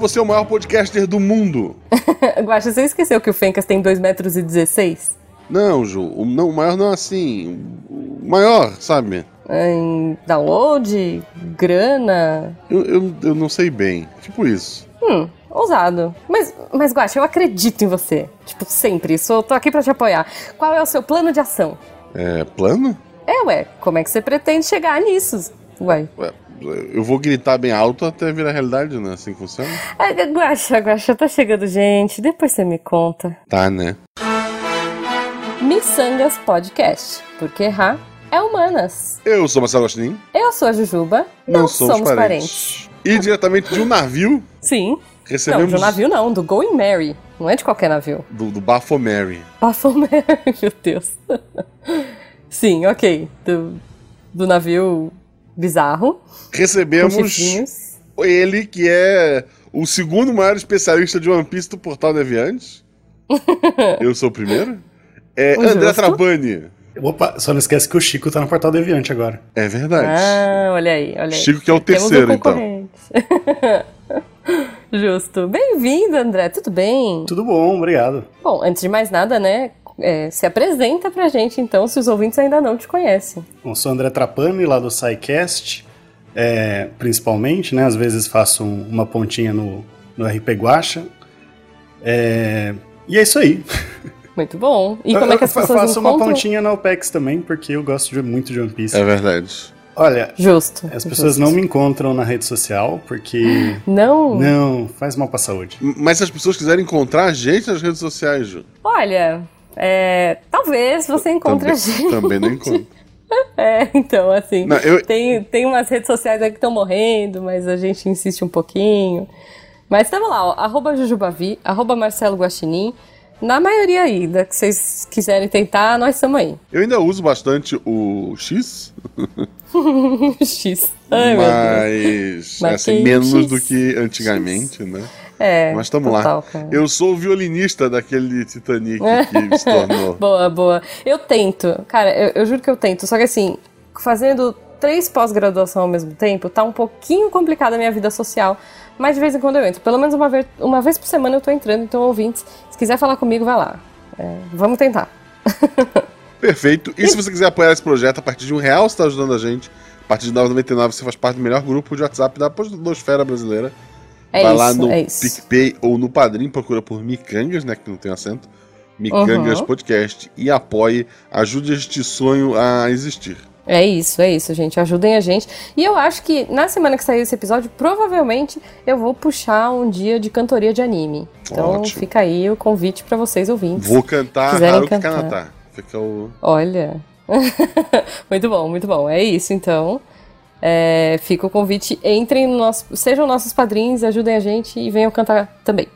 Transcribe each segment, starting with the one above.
vou ser o maior podcaster do mundo. Guaxa, você esqueceu que o Fencas tem 2 metros e 16? Não, Ju, o, não, o maior não é assim. O maior, sabe? Em download, grana. Eu, eu, eu não sei bem. Tipo isso. Hum, ousado. Mas, mas Guaxa, eu acredito em você. Tipo, sempre. Sou, tô aqui pra te apoiar. Qual é o seu plano de ação? É, plano? É, ué. Como é que você pretende chegar nisso? Ué. Ué, eu vou gritar bem alto até virar realidade, né? Assim que funciona? Ah, Guaxa, Guaxa, tá chegando gente. Depois você me conta. Tá, né? Missangas Podcast. Porque errar é humanas. Eu sou Marcelo Agostinho. Eu sou a Jujuba. Não, somos, parentes. E diretamente de um navio, Sim. recebemos. Não, de um navio não, do Going Mary. Não é de qualquer navio. Do, do Baphomet. Baphomet, meu Deus. Sim, ok. Do, do navio bizarro. Recebemos ele, que é o segundo maior especialista de One Piece do Portal Deviante. Eu sou o primeiro. É O André justo. Trapani. Opa, só não esquece que o Chico tá no Portal Deviante agora. É verdade. Ah, olha aí, olha aí. Chico que é o Temos um terceiro, então. Justo. Bem-vindo, André. Tudo bem? Tudo bom, obrigado. Bom, antes de mais nada, né? É, se apresenta pra gente, então, se os ouvintes ainda não te conhecem. Bom, sou André Trapani, lá do SciCast, é, principalmente, né? Às vezes faço um- uma pontinha no, no RP Guacha. É, e é isso aí. Muito bom. E como é que as eu, eu pessoas faço uma pontinha na OPEX também, porque eu gosto de- muito de One Piece. É verdade. Olha, Justo. as pessoas justo. não me encontram na rede social, porque... Não? Não, faz mal pra saúde. Mas se as pessoas quiserem encontrar a gente nas redes sociais, Ju, Olha, é, talvez você encontre também, a gente. também não encontro. É, então, assim, Não, eu- tem, tem umas redes sociais aí que estão morrendo, mas a gente insiste um pouquinho. Mas estamos lá, ó, arroba Jujubavi, arroba Marcelo Guaxinim. Na maioria aí, da que vocês quiserem tentar, nós estamos aí. Eu ainda uso bastante o X, X. Ai, meu Deus. mas, Mas assim, menos X? do que antigamente, né? É, Mas tamo lá. cara. Eu sou o violinista daquele Titanic que se tornou. Boa, boa. Eu tento, cara, eu, eu juro que eu tento. Só que assim, fazendo três pós-graduação ao mesmo tempo, tá um pouquinho complicada a minha vida social. Mas de vez em quando eu entro. Pelo menos uma vez, uma vez por semana eu tô entrando. Então, ouvintes, se quiser falar comigo, vai lá. É, vamos tentar. Perfeito. E se você quiser apoiar esse projeto, a partir de um real você está ajudando a gente. A partir de 9,99 você faz parte do melhor grupo de WhatsApp da Podosfera Brasileira. É Vai isso, lá no é isso. PicPay ou no Padrim, procura por Micangas, né? Que não tem acento. Micangas Uhum. Podcast. E apoie, ajude este sonho a existir. É isso, é isso, gente. Ajudem a gente. E eu acho que na semana que sair esse episódio, provavelmente eu vou puxar um dia de cantoria de anime. Então Ótimo. fica aí o convite pra vocês ouvintes. Vou cantar Haruki cantar. Kanata. Fica o. Olha. muito bom, muito bom. É isso, então. É, fica o convite. Entrem no nosso. Sejam nossos padrinhos, ajudem a gente e venham cantar também.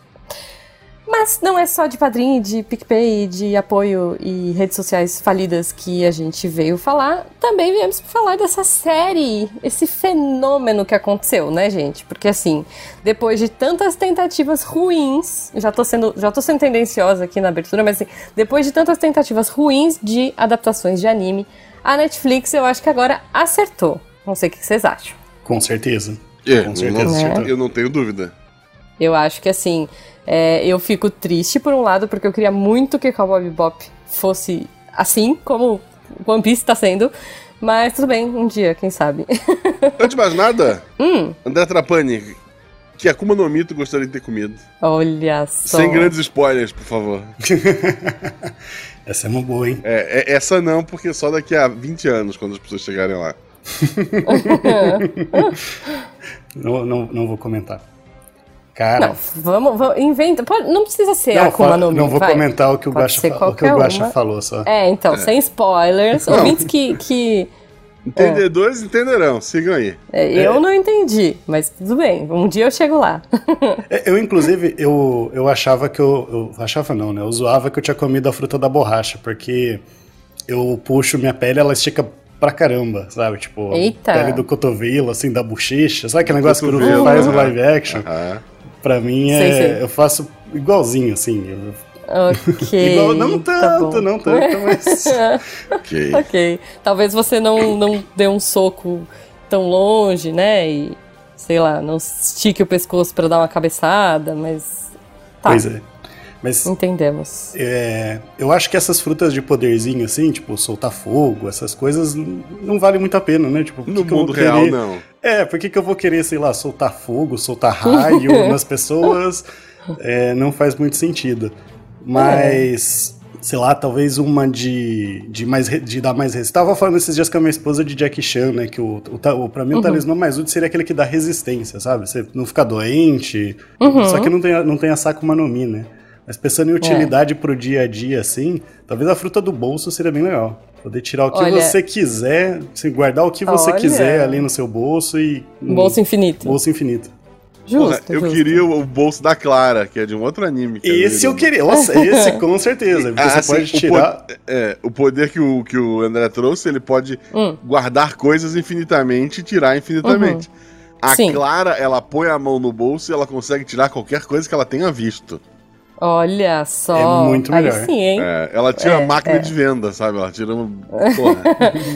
Mas não é só de padrinho, de PicPay, de apoio e redes sociais falidas que a gente veio falar. Também viemos falar dessa série, esse fenômeno que aconteceu, né, gente? Porque assim, depois de tantas tentativas ruins, já tô sendo, já tô sendo tendenciosa aqui na abertura, mas assim, depois de tantas tentativas ruins de adaptações de anime, a Netflix eu acho que agora acertou. Não sei o que vocês acham. Com certeza. É, Com certeza, não- acertou. eu não tenho dúvida. Eu acho que assim, é, eu fico triste por um lado, porque eu queria muito que Cowboy Bebop fosse assim, como One Piece tá sendo. Mas tudo bem, um dia, quem sabe. Antes de mais nada, hum, André Trapani, que Akuma no Mi tu gostaria de ter comido? olha só. Sem grandes spoilers, por favor. Essa é uma boa, hein? É, é- essa não, porque só daqui a 20 anos, quando as pessoas chegarem lá. Não, não, não vou comentar. Cara, Não, vamos, vamos inventa. Pode, não precisa ser não, Akuma no Mi, não vou vai. comentar o que o que uma. falou só. É, então, sem spoilers. Não. Ouvintes que, que Entendedores entenderão, sigam aí. é, eu não entendi, mas tudo bem. Um dia eu chego lá. É, Eu, inclusive, eu, eu achava que eu, eu. Achava não, né? Eu zoava que eu tinha comido a fruta da borracha, porque eu puxo minha pele, ela estica pra caramba, sabe? Tipo, Eita. pele do cotovelo, assim, da bochecha. Sabe aquele negócio que o Cotovelo, faz no aham. live action? Ah, Pra mim, é, sei. eu faço igualzinho, assim. eu- Ok. igual, não tá tanto, bom. não tanto, mas. ok. Ok. Talvez você não, não dê um soco tão longe, né? E sei lá, não estique o pescoço para dar uma cabeçada, mas. Tá. Pois é. Mas Entendemos. é, eu acho que essas frutas de poderzinho, assim, tipo, soltar fogo, essas coisas, não vale muito a pena, né? Tipo, No que que mundo real, querer- não. É, por que, que eu vou querer, sei lá, soltar fogo, soltar raio nas pessoas? É, não faz muito sentido. Mas, sei lá, talvez uma de, de, mais, de dar mais resistência. Tava falando esses dias com a minha esposa de Jackie Chan, né? Que o, o, pra mim o talismã mais útil seria aquele que dá resistência, sabe? Você não ficar doente. Só que não tem, a- não tem a Sakuma no Mi, né? Mas pensando em utilidade pro dia a dia, assim, talvez a fruta do bolso seria bem legal. Poder tirar o que Olha- você quiser, assim, guardar o que você Olha. quiser ali no seu bolso e. Um bolso infinito. Bolso infinito. Justo. Porra, eu justo. queria o, o bolso da Clara, que é de um outro anime. que é Esse eu do- queria. Nossa, esse com certeza. Porque Ah, você assim, pode o tirar. po- é, o poder que o, que o André trouxe, ele pode Hum. guardar coisas infinitamente e tirar infinitamente. A Sim. Clara, ela põe a mão no bolso e ela consegue tirar qualquer coisa que ela tenha visto. Olha só. É muito Aí melhor. sim, hein? É, ela tira É, a máquina é. de venda, sabe? Ela tira uma. Porra.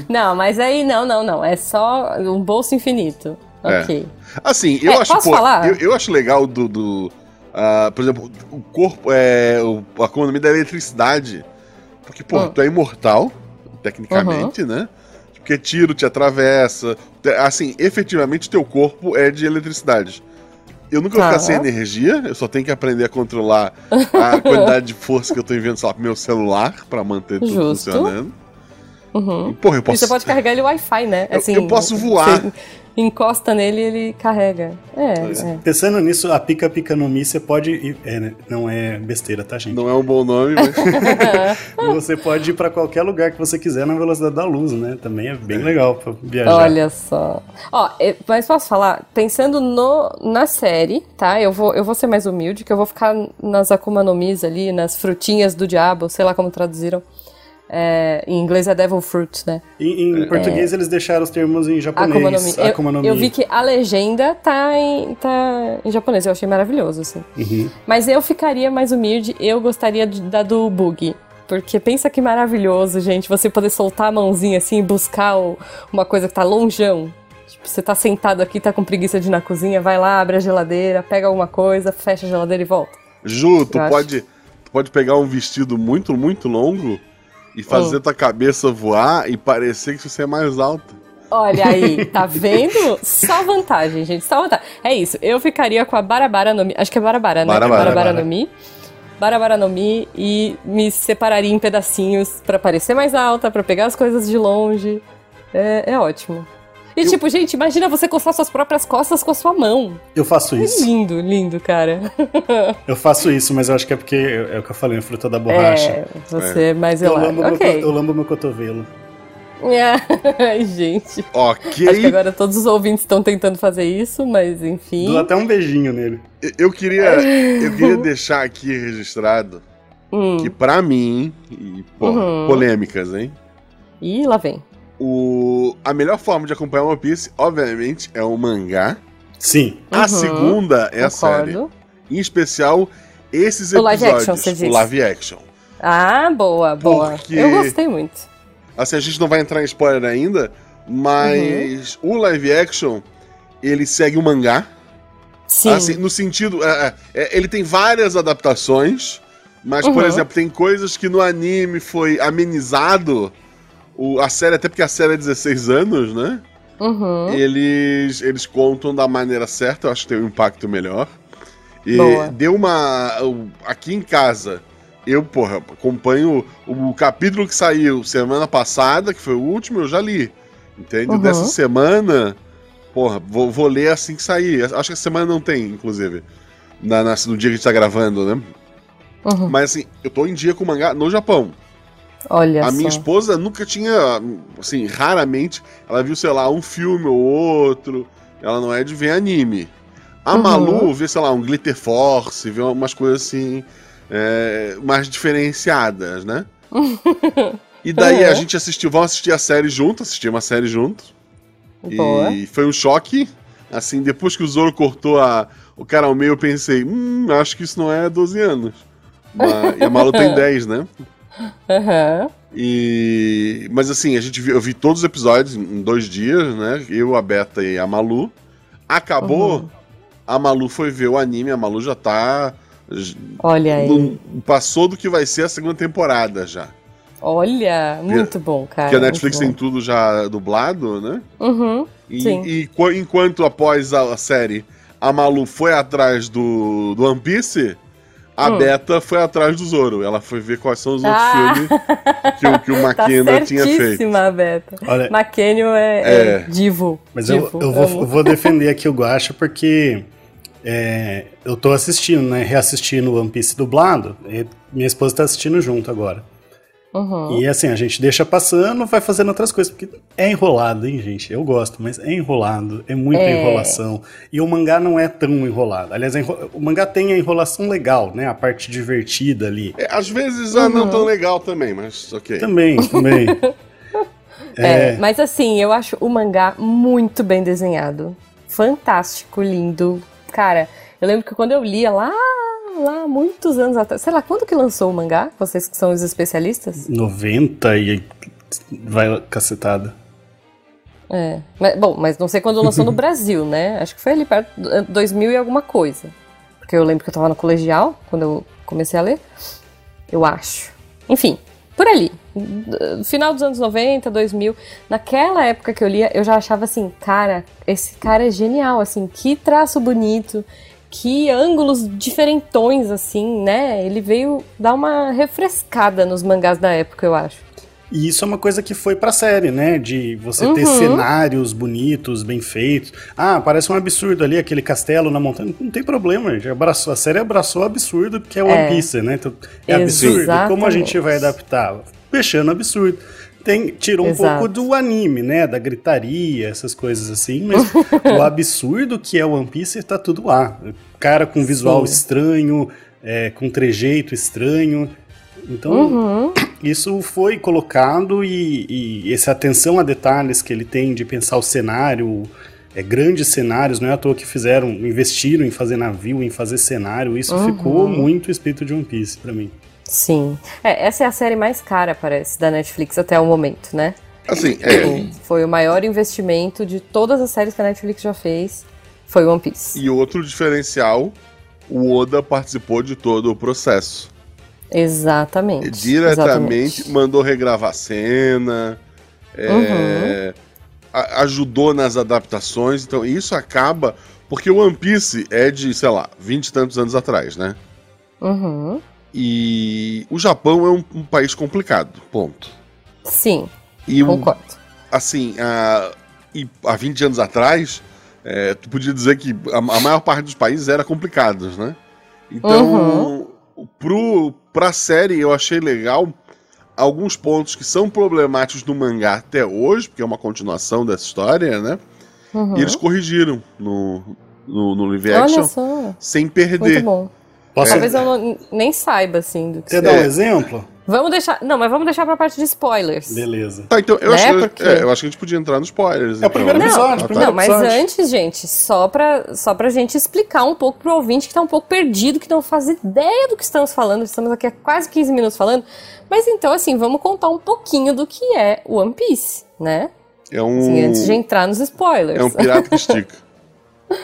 Não, mas aí não, não, não. É só um bolso infinito. É. Ok. Assim, eu É, acho. posso pô, falar? Eu, eu acho legal do. do, ah, por exemplo, o corpo. É, o, a economia da eletricidade. Porque, pô, Hum. tu é imortal, tecnicamente, né? Porque tiro te atravessa. Assim, efetivamente, teu corpo é de eletricidade. Eu nunca vou Tá. ficar sem energia, eu só tenho que aprender a controlar a quantidade de força que eu tô enviando, sei lá, pro meu celular pra manter tudo Justo. funcionando. Uhum. E, porra, eu E posso. você pode carregar ele Wi-Fi, né? Eu- eu posso voar. Você encosta nele e ele carrega. É, é. Pensando nisso, a Pica Pica no Mi, você pode. ir- É, né? Não é besteira, tá, gente? Não é um bom nome, mas. Você pode ir pra qualquer lugar que você quiser na velocidade da luz, né? Também é bem legal pra viajar. Olha só. Ó, mas posso falar? Pensando no, na série, tá? Eu vou, eu vou ser mais humilde, que eu vou ficar nas Akuma no Mis ali, nas frutinhas do diabo, sei lá como traduziram. É, em inglês é Devil Fruit, né? Em, em português, eles deixaram os termos em japonês. Akuma no Mi. Eu, Akuma no eu Mi. vi que a legenda tá em, tá em japonês, eu achei maravilhoso, assim. Uhum. Mas eu ficaria mais humilde, eu gostaria de- da do Bug. Porque pensa que maravilhoso, gente, você poder soltar a mãozinha assim e buscar o- uma coisa que tá longeão. Tipo, você tá sentado aqui, tá com preguiça de ir na cozinha, vai lá, abre a geladeira, pega alguma coisa, fecha a geladeira e volta. Ju, tu Eu pode, tu pode pegar um vestido muito, muito longo e fazer Hum. tua cabeça voar e parecer que você é mais alta. Olha aí, tá vendo? Só vantagem, gente, só vantagem. É isso, eu ficaria com a Barabara no Mi. Acho que é Barabara, né? Barabara. Barabara Barabara. no Mi. Barabara no Mi e me separaria em pedacinhos pra parecer mais alta, pra pegar as coisas de longe. É, é ótimo. E tipo, gente, imagina você coçar suas próprias costas com a sua mão. Eu faço É isso. lindo, lindo, cara. Eu faço isso, mas eu acho que é porque é o que eu falei, a fruta da borracha. É, você é mais Eu lambo, meu, Ok. co- eu lambo meu cotovelo. Ai, gente. Ok, Acho que agora todos os ouvintes estão tentando fazer isso, mas enfim. Dou até um beijinho nele. eu queria, eu queria deixar aqui registrado Hum. que pra mim, e, porra, Uhum. polêmicas, hein? Ih, lá vem. O, a melhor forma de acompanhar One Piece, obviamente, é o mangá. Sim. A Uhum, segunda é a série. Concordo. Em especial, esses O live episódios. action, você o diz. live action. Ah, boa, boa. Porque- Eu gostei muito. Assim, a gente não vai entrar em spoiler ainda, mas Uhum. o live action, ele segue o mangá. Sim. Assim, no sentido. é, é, ele tem várias adaptações, mas, por Uhum. exemplo, tem coisas que no anime foi amenizado. O, a série, até porque a série é 16 anos, né? Uhum. Eles, eles contam da maneira certa, eu acho que tem um impacto melhor. E Boa. deu uma. Aqui em casa, eu, porra, acompanho o, o capítulo que saiu semana passada, que foi o último, eu já li. Entende? Uhum. Dessa semana, porra, vou, vou ler assim que sair. Acho que essa semana não tem, inclusive. Na, na- no dia que a gente tá gravando, né? Uhum. Mas assim, eu tô em dia com o mangá no Japão. Olha A só. minha esposa nunca tinha, assim, raramente, ela viu, sei lá, um filme ou outro. Ela não é de ver anime. A Uhum. Malu vê, sei lá, um Glitter Force, vê umas coisas assim, é, mais diferenciadas, né? E daí Uhum. a gente assistiu, vamos assistir a série junto, assistir uma série junto. Boa. E foi um choque. Assim, depois que o Zoro cortou a, o cara ao meio, eu pensei, hum, acho que isso não é 12 anos. Ma- e a Malu tem 10, né? Aham. E... Mas assim, a gente viu, eu vi todos os episódios em dois dias, né? Eu, a Beta e a Malu. Acabou, uhum. a Malu foi ver o anime, a Malu já tá. Olha aí. No, passou do que vai ser a segunda temporada já. Olha, muito bom, cara. Que a Netflix tem tudo já dublado, né? Uhum. E, sim. e enquanto após a série a Malu foi atrás do, do One Piece, a hum. Beta foi atrás do Zoro. Ela foi ver quais são os outros ah. filmes que, o, que o McKenna tá tinha feito. a Beta. Olha, McKenna é, é, é, divo. Mas divo, eu, eu, vou, eu, vou, defender aqui o Guacha porque é, eu tô assistindo, né? Reassistindo o One Piece dublado. minha esposa tá assistindo junto agora. Uhum. E assim, a gente deixa passando, vai fazendo outras coisas, porque é enrolado, hein, gente? Eu gosto, mas é enrolado, é muita é... enrolação. E o mangá não é tão enrolado. Aliás, o mangá tem a enrolação legal, né? A parte divertida ali. É, às vezes uhum. não tão legal também, mas ok. Também, também. é... é, mas assim, eu acho o mangá muito bem desenhado. Fantástico, lindo. Cara, eu lembro que quando eu lia lá lá muitos anos atrás. Sei lá, quando que lançou o mangá? Vocês que são os especialistas? 90 e vai cacetada. É. Mas, bom, mas não sei quando lançou no Brasil, né? Acho que foi ali perto de 2000 e alguma coisa. Porque eu lembro que eu tava no colegial quando eu comecei a ler. Eu acho. Enfim, por ali. Final dos anos 90, 2000. Naquela época que eu lia, eu já achava assim, cara, esse cara é genial, assim, que traço bonito que ângulos diferentões, assim, né? Ele veio dar uma refrescada nos mangás da época, eu acho. E isso é uma coisa que foi pra série, né? De você uhum. ter cenários bonitos, bem feitos. Ah, parece um absurdo ali, aquele castelo na montanha. Não tem problema, já abraçou, a série abraçou o absurdo que é o é. Piece, né? Então, é absurdo. Exatamente. Como a gente vai adaptar? Fechando absurdo tem, tirou um Exato. pouco do anime, né? Da gritaria, essas coisas assim, mas o absurdo que é o One Piece tá tudo lá. Cara com visual Sim. estranho, é, com trejeito estranho. Então, uhum. isso foi colocado e, e, essa atenção a detalhes que ele tem de pensar o cenário, é, grandes cenários, não é à toa que fizeram, investiram em fazer navio, em fazer cenário, isso uhum. ficou muito espírito de One Piece para mim. Sim. É, essa é a série mais cara, parece, da Netflix até o momento, né? Assim, é. Foi o maior investimento de todas as séries que a Netflix já fez. Foi One Piece. E outro diferencial, o Oda participou de todo o processo. Exatamente. Diretamente exatamente. mandou regravar cena, é, uhum. ajudou nas adaptações. Então isso acaba. Porque o One Piece é de, sei lá, vinte e tantos anos atrás, né? Uhum. E o Japão é um, um país complicado, ponto. Sim, e concordo. assim, a, e há 20 anos atrás, é, tu podia dizer que a, a, maior parte dos países era complicados, né? Então, uhum. pro, pra série eu achei legal alguns pontos que são problemáticos no mangá até hoje, porque é uma continuação dessa história, né? Uhum. E eles corrigiram no, no, no live action sem perder. Muito bom. Posso... Talvez eu não, nem saiba, assim. Do que Você dá um exemplo? Vamos deixar. Não, mas vamos deixar pra parte de spoilers. Beleza. Tá, então eu, né? acho, Porque... é, eu acho que a gente podia entrar nos spoilers. É então. o primeiro episódio. Não, primeiro não mas antes, gente, só pra, só pra gente explicar um pouco pro ouvinte que tá um pouco perdido, que não faz ideia do que estamos falando. Estamos aqui há quase 15 minutos falando. Mas então, assim, vamos contar um pouquinho do que é One Piece, né? É um. Assim, antes de entrar nos spoilers. É um pirata que estica.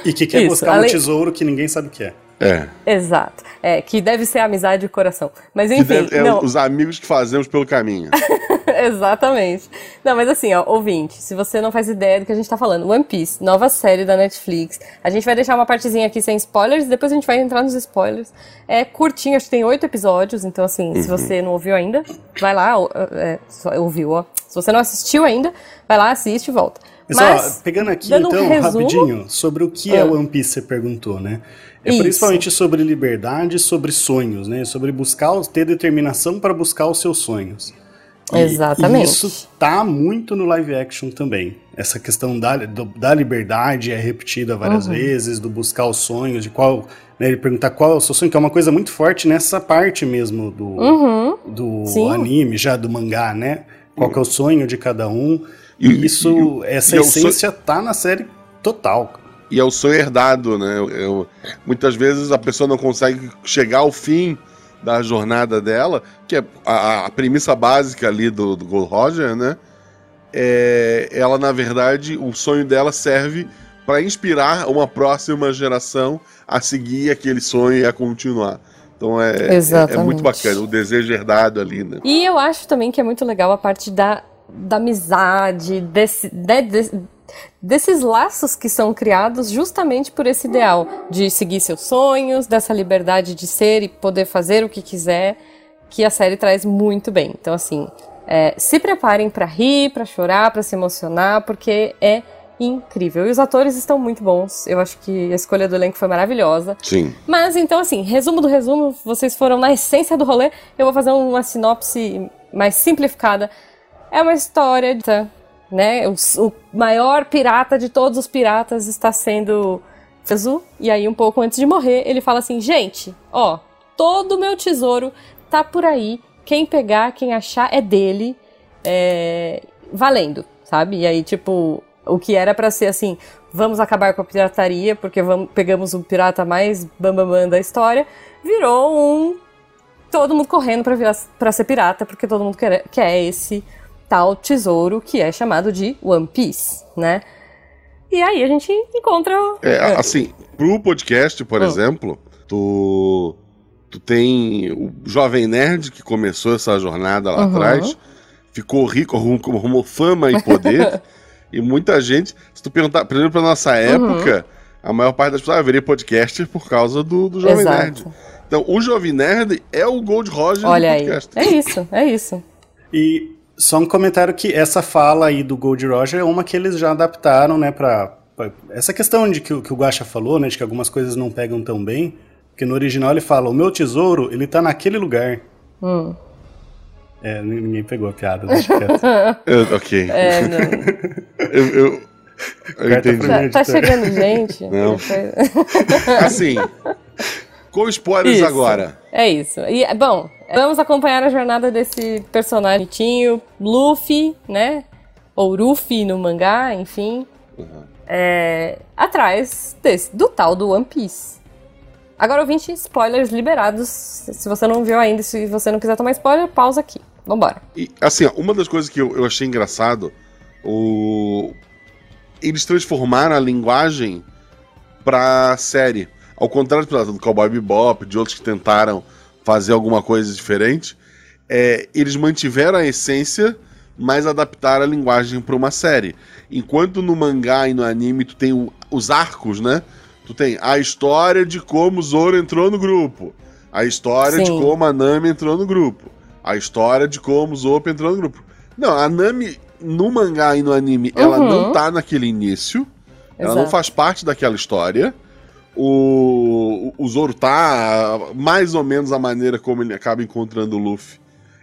e que quer Isso, buscar além... um tesouro que ninguém sabe o que é. É. Exato. É, que deve ser amizade e coração. Mas enfim. Deve, é não. os amigos que fazemos pelo caminho. Exatamente. Não, mas assim, ó, ouvinte, se você não faz ideia do que a gente tá falando, One Piece, nova série da Netflix. A gente vai deixar uma partezinha aqui sem spoilers, depois a gente vai entrar nos spoilers. É curtinho, acho que tem oito episódios, então assim, uhum. se você não ouviu ainda, vai lá, é, ouviu, ó. Se você não assistiu ainda, vai lá, assiste e volta. Mas, Mas pegando aqui então, um resumo, rapidinho, sobre o que é, é One Piece, você perguntou, né? É Isso. principalmente sobre liberdade, sobre sonhos, né? Sobre buscar, ter determinação para buscar os seus sonhos. E, Exatamente. E isso tá muito no live action também. Essa questão da, do, da liberdade é repetida várias uhum. vezes, do buscar os sonhos, de qual. Né, ele perguntar qual é o seu sonho, que é uma coisa muito forte nessa parte mesmo do, uhum. do anime, já do mangá, né? Qual é o sonho de cada um. E, e isso, e, essa essência sonho... tá na série total e é o sonho herdado, né? Eu, eu, muitas vezes a pessoa não consegue chegar ao fim da jornada dela, que é a, a premissa básica ali do, do Gold Roger, né? É, ela, na verdade, o sonho dela serve para inspirar uma próxima geração a seguir aquele sonho e a continuar. Então é, é, é, muito bacana, o desejo herdado ali, né? E eu acho também que é muito legal a parte da, da amizade, desse, de, de, desses laços que são criados justamente por esse ideal de seguir seus sonhos, dessa liberdade de ser e poder fazer o que quiser, que a série traz muito bem. Então, assim, é, se preparem para rir, para chorar, para se emocionar, porque é incrível. E os atores estão muito bons. Eu acho que a escolha do elenco foi maravilhosa. Sim. Mas então, assim, resumo do resumo, vocês foram na essência do rolê. Eu vou fazer uma sinopse mais simplificada. É uma história, de, né? O, o maior pirata de todos os piratas está sendo preso. E aí, um pouco antes de morrer, ele fala assim: gente, ó, todo o meu tesouro tá por aí. Quem pegar, quem achar é dele. É, valendo, sabe? E aí, tipo, o que era para ser assim, vamos acabar com a pirataria, porque vamos, pegamos o pirata mais bambambam bam, bam da história, virou um todo mundo correndo para ser pirata, porque todo mundo quer, quer esse tal tesouro que é chamado de One Piece, né? E aí a gente encontra. É, assim, pro podcast, por oh. exemplo, tu, tu tem o Jovem Nerd que começou essa jornada lá uhum. atrás, ficou rico, arrumou fama e poder. E muita gente, se tu perguntar, por exemplo, pra nossa época, uhum. a maior parte das pessoas veria podcast por causa do, do Jovem Exato. Nerd. Então, o Jovem Nerd é o Gold Roger Olha do podcast. Aí. É isso, é isso. E só um comentário que essa fala aí do Gold Roger é uma que eles já adaptaram, né, pra... pra essa questão de que, que o Guacha falou, né, de que algumas coisas não pegam tão bem, porque no original ele fala, o meu tesouro, ele tá naquele lugar. Hum. É, ninguém pegou a piada, deixa quieto. eu, ok. É, não. eu, eu, eu entendi. Tá, tá, chegando gente. Não. assim, com spoilers isso, agora. É isso. E, bom, vamos acompanhar a jornada desse personagem tinho, Luffy, né? Ou Ruffy no mangá, enfim. Uhum. É, atrás desse, do tal do One Piece. Agora, ouvinte, spoilers liberados. Se você não viu ainda, se você não quiser tomar spoiler, pausa aqui. Vambora. E, assim, uma das coisas que eu, eu achei engraçado, o... eles transformaram a linguagem pra série. Ao contrário do Cowboy Bebop, de outros que tentaram fazer alguma coisa diferente, é, eles mantiveram a essência, mas adaptaram a linguagem para uma série. Enquanto no mangá e no anime tu tem o, os arcos, né? Tu tem a história de como o Zoro entrou no grupo, a história Sim. de como a Nami entrou no grupo a história de como o Zop entrou no grupo. Não, a Nami, no mangá e no anime, uhum. ela não tá naquele início. Ela Exato. não faz parte daquela história. O, o, Zoro tá mais ou menos a maneira como ele acaba encontrando o Luffy.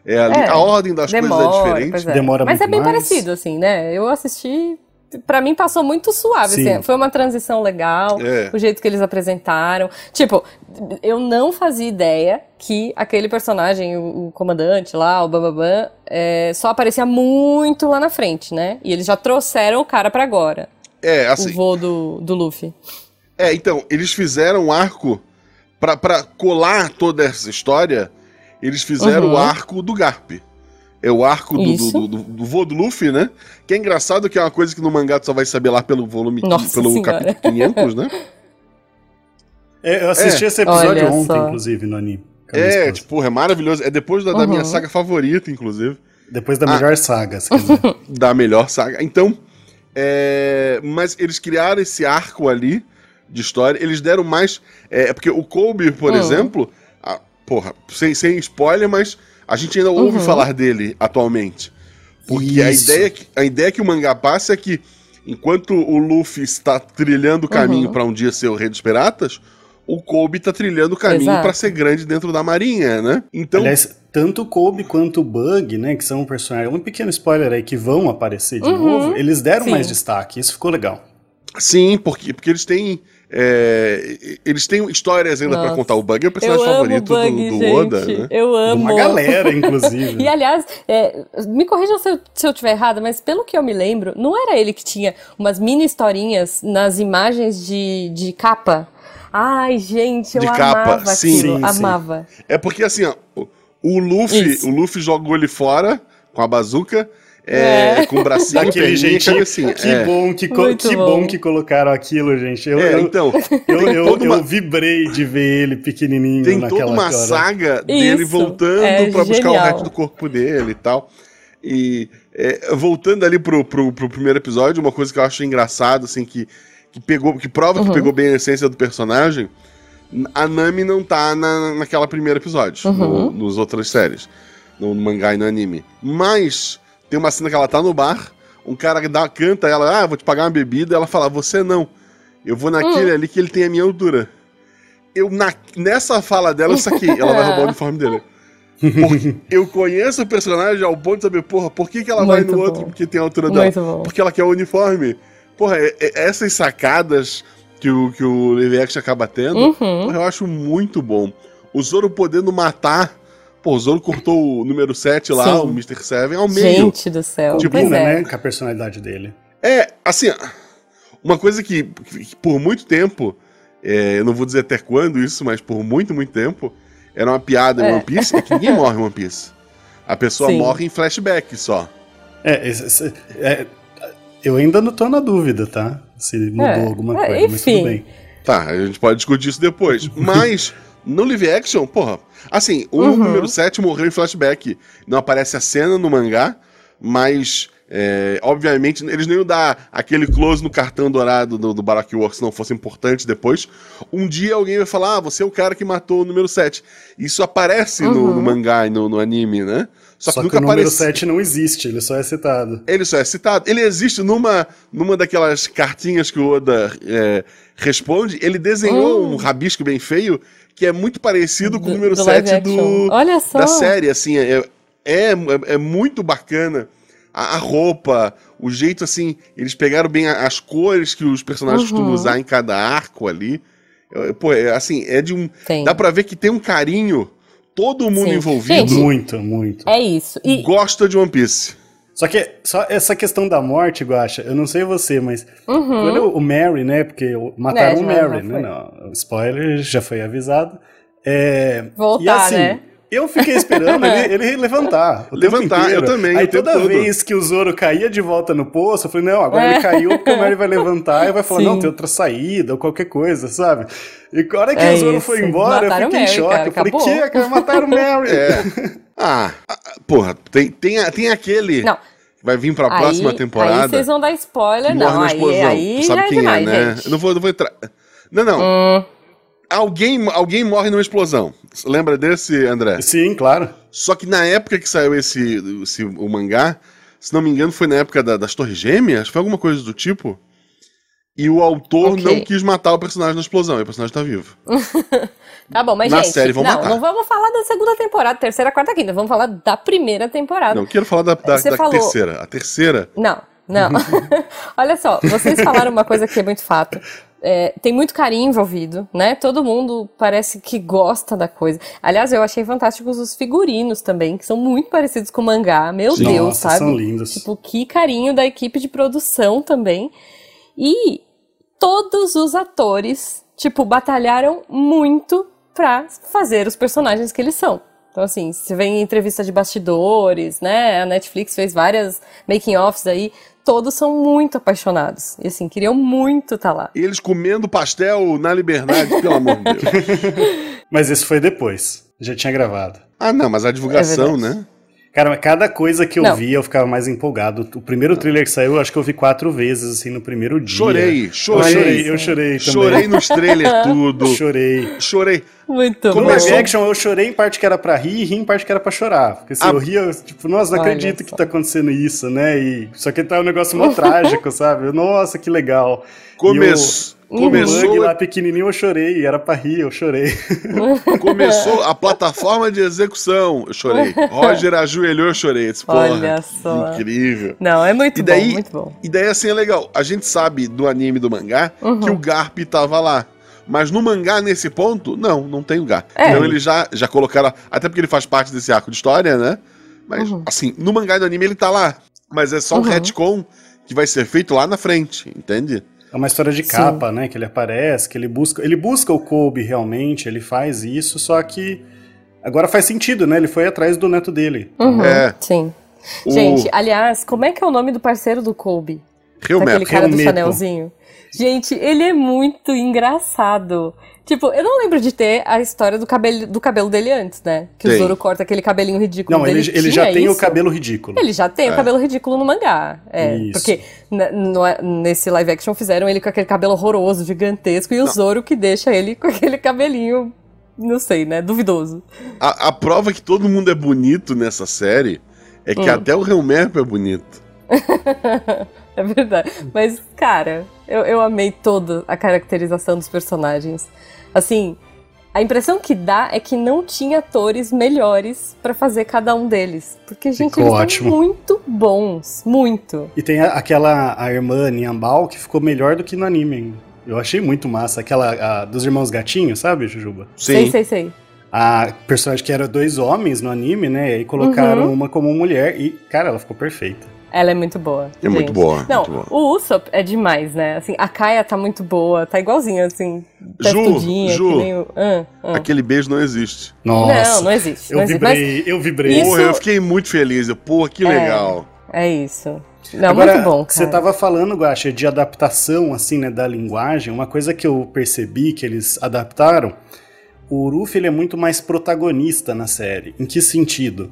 É, ali, é, a ordem das demora, coisas é diferente. É. Demora Mas muito é bem mais. parecido, assim, né? Eu assisti para mim passou muito suave, assim, foi uma transição legal, é. o jeito que eles apresentaram. Tipo, eu não fazia ideia que aquele personagem, o, o comandante lá, o Bambam, é, só aparecia muito lá na frente, né? E eles já trouxeram o cara para agora. É, assim. O voo do, do Luffy. É, então, eles fizeram um arco para pra colar toda essa história, eles fizeram uhum. o arco do Garp. É o arco do, do, do, do, voo do Luffy, né? Que é engraçado que é uma coisa que no mangá tu só vai saber lá pelo volume, Nossa pelo senhora. capítulo 500, né? É, eu assisti é. esse episódio Olha ontem, só. inclusive, no anime. É, tipo, é maravilhoso. É depois da, uhum. da, minha saga favorita, inclusive. Depois da melhor ah, saga, se quiser. da melhor saga. Então, é, mas eles criaram esse arco ali de história. Eles deram mais. É, porque o Kobe, por uhum. exemplo, a, porra, sem, sem spoiler, mas a gente ainda ouve uhum. falar dele atualmente. Porque a ideia, a ideia que o mangá passa é que, enquanto o Luffy está trilhando o caminho uhum. para um dia ser o rei dos piratas, o Kobe está trilhando o caminho para ser grande dentro da marinha, né? Então, Aliás, tanto o Kobe quanto o Bug, né, que são personagens, um pequeno spoiler aí que vão aparecer de uhum. novo, eles deram Sim. mais destaque, isso ficou legal. Sim, porque, porque eles têm é, eles têm histórias ainda para contar. O Bug é o personagem favorito Bug, do, do Oda, né? Eu amo. Uma galera, inclusive. e aliás, é, me corrijam se eu, se eu tiver errado, mas pelo que eu me lembro, não era ele que tinha umas mini historinhas nas imagens de, de capa? Ai, gente, eu de amava capa. Sim, aquilo, sim, amava. Sim. É porque assim, ó, o Luffy, o Luffy jogou ele fora com a bazuca é, com bracinho, Daquele perninha e jeitinho. cabecinha. Que, é. bom, que, Muito que bom. bom que colocaram aquilo, gente. Eu, É, eu, então, eu, eu, toda eu uma- vibrei de ver ele pequenininho tem naquela toda uma hora. saga dele Isso, voltando é pra buscar o resto do corpo dele e tal. E é, voltando ali pro, pro, pro primeiro episódio, uma coisa que eu acho engraçado, assim, que, que pegou, que prova Uhum. que pegou bem a essência do personagem, a Nami não tá na, naquela primeiro episódio, Uhum. no, nos outras séries, no, no mangá e no anime. Mas tem uma cena que ela tá no bar, um cara dá, canta ela, ah, vou te pagar uma bebida, ela fala, você não. Eu vou naquele Hum. ali que ele tem a minha altura. Eu, na, nessa fala dela, eu saquei, ela vai roubar o uniforme dele. Porque eu conheço o personagem ao ponto de saber, porra, por que, que ela vai Muito no bom. outro porque tem a altura dela? Muito bom. Porque ela quer o uniforme. Porra, é- é- essas sacadas que o, que o live action acaba tendo, Uhum. porra, eu acho muito bom. O Zoro podendo matar. Pô, o Zoro cortou o número 7 lá, Sim. o Mr. Seven, ao meio. Gente do céu. Tipo, pois Combina, é. né? Com a personalidade dele. É, assim, uma coisa que, que por muito tempo, é, eu não vou dizer até quando isso, mas por muito, muito tempo, era uma piada em É. One Piece, é que ninguém morre em One Piece. A pessoa Sim. morre em flashback só. É, esse- esse- é, eu ainda não tô na dúvida, tá? Se mudou É, alguma é, coisa, mas enfim. tudo bem. Tá, a gente pode discutir isso depois. Mas, no live action, porra, assim, o Uhum. número 7 morreu em flashback. Não aparece a cena no mangá, mas. é, obviamente, eles nem iam dar aquele close no cartão dourado do, do Baroque Works se não fosse importante depois. Um dia alguém vai falar: Ah, você é o cara que matou o número 7. Isso aparece no, Uhum. no mangá e no, no anime, né? Só, Só, que que, nunca o número aparece. 7 não existe, ele só é citado. Ele só é citado. Ele existe numa, numa daquelas cartinhas que o Oda é, responde. Ele desenhou Hum. um rabisco bem feio que é muito parecido com o Do- número do live 7 do, action. Olha só. da série. Assim, é, é, é muito bacana. A, a roupa, o jeito assim. Eles pegaram bem a- as cores que os personagens Uhum. costumam usar em cada arco ali. Pô, é, assim, é de um. Tem. Dá pra ver que tem um carinho. Todo mundo Sim. envolvido Gente, Muito, muito. É isso. E, gosta de One Piece. Só que só essa questão da morte, Guacha, eu não sei você, mas Uhum. quando o Mary, né? Porque mataram É, o Mary, né? Não, spoiler já foi avisado. É, Voltar, e assim, né? Eu fiquei esperando ele, ele levantar. Levantar, eu também, Aí toda todo. vez que o Zoro caía de volta no poço, eu falei, não, agora É. ele caiu porque o Mary vai levantar e vai falar, Sim. não, tem outra saída ou qualquer coisa, sabe? E a hora que É o Zoro isso. foi embora, Mataram eu fiquei o em Mary, choque. cara, eu falei, acabou. que? Mataram o Mary. É. Ah, ah, porra, tem, tem, tem aquele. Não. Vai vir pra aí, próxima aí temporada. vocês vão dar spoiler, não. na Aí, explosão. aí sabe já é quem demais, é, né? gente. Eu não vou, não vou entrar. Não, não. Hum, Alguém, alguém morre numa explosão. Lembra desse, André? Sim, claro. Só que na época que saiu esse, esse o mangá, se não me engano, foi na época da- das Torres Gêmeas, foi alguma coisa do tipo. E o autor Ok. não quis matar o personagem na explosão, e o personagem tá vivo. tá bom, mas Na gente, série vão não, matar. não vamos falar da segunda temporada, terceira, quarta, quinta. Vamos falar da primeira temporada. Não, quero falar da, da, da falou- terceira. A terceira. Não, não. Olha só, vocês falaram uma coisa que é muito fato. É, tem muito carinho envolvido, né? Todo mundo parece que gosta da coisa. Aliás, eu achei fantásticos os figurinos também, que são muito parecidos com o mangá. Meu Sim. Deus, Nossa, sabe? são lindos. Tipo, que carinho da equipe de produção também. E todos os atores, tipo, batalharam muito pra fazer os personagens que eles são. Então, assim, se vem em entrevista de bastidores, né? A Netflix fez várias making-offs aí. Todos são muito apaixonados. E, assim, queriam muito estar lá. E eles comendo pastel na liberdade, pelo amor de Deus. Mas isso foi depois. Já tinha gravado. Ah, não, mas a divulgação, É né? Cara, cada coisa que eu Não. via, eu ficava mais empolgado. O primeiro trailer que saiu, eu acho que eu vi quatro vezes, assim, no primeiro dia. Chorei, Eu chorei. chorei, eu chorei também. Chorei nos trailers tudo. Chorei. Chorei. Muito No Como bom. é live action, eu chorei em parte que era pra rir e ri em parte que era pra chorar. Porque assim, Ah. eu ria, tipo, nossa, não Olha acredito que só. tá acontecendo isso, né? E, só que tá um negócio mó trágico, sabe? Nossa, que legal. Começo, O, o bug começou, lá pequenininho, eu chorei. Era pra rir, eu chorei. começou a plataforma de execução. Eu chorei. Roger ajoelhou, eu chorei. Eu disse, Porra, Olha só. incrível. Não, é muito E daí- bom, muito bom. E daí assim é legal. A gente sabe do anime do mangá Uhum. que o Garp tava lá. Mas no mangá, nesse ponto, não, não tem o Garp. É. Então eles já, já colocaram. Até porque ele faz parte desse arco de história, né? Mas, Uhum. assim, no mangá e no anime ele tá lá. Mas é só um Uhum. retcon que vai ser feito lá na frente, entende? É uma história de Sim. capa, né? Que ele aparece, que ele busca. Ele busca o Kobe realmente, ele faz isso, só que. Agora faz sentido, né? Ele foi atrás do neto dele. Uhum, É. Sim. O- Gente, aliás, como é que é o nome do parceiro do Kobe? Helmepo. Aquele cara do Helmepo. Chanelzinho. Gente, ele é muito engraçado. Tipo, eu não lembro de ter a história do cabelo, do cabelo dele antes, né? Que Tem. o Zoro corta aquele cabelinho ridículo Não, dele. ele, ele já tem o isso? cabelo ridículo. Ele já tem o cabelo ridículo no mangá. É, Isso. porque nesse live action fizeram ele com aquele cabelo horroroso, gigantesco, e o Zoro que deixa ele com aquele cabelinho, não sei, né? Duvidoso. A, a prova que todo mundo é bonito nessa série é que Hum. até o Helmepo é bonito. É verdade. Mas, cara, eu, eu amei toda a caracterização dos personagens. Assim, a impressão que dá é que não tinha atores melhores pra fazer cada um deles. Porque, gente, Ficou eles ótimo. são muito bons. Muito. E tem a- aquela a irmã Niambal que ficou melhor do que no anime ainda. Eu achei muito massa. Aquela a, dos irmãos gatinhos, sabe, Jujuba? Sei, sei, sei. A personagem que era dois homens no anime, né? E aí colocaram Uhum. uma como mulher e, cara, ela ficou perfeita. Ela é muito boa. É muito gente. boa, Não, muito boa. o Usopp é demais, né? Assim, a Kaia tá muito boa, tá igualzinha, assim, Ju, testudinha, Ju. que nem o... Ah, ah. Aquele beijo não existe. Nossa. Não, não existe. Eu não existe. Mas vibrei, eu vibrei. Isso- Porra, eu fiquei muito feliz. Eu, Porra, que É. legal. é isso. Não, Agora, muito bom, cara. você tava falando, Guaxa, de adaptação, assim, né, da linguagem. Uma coisa que eu percebi que eles adaptaram, o Ruff, ele é muito mais protagonista na série. Em que sentido?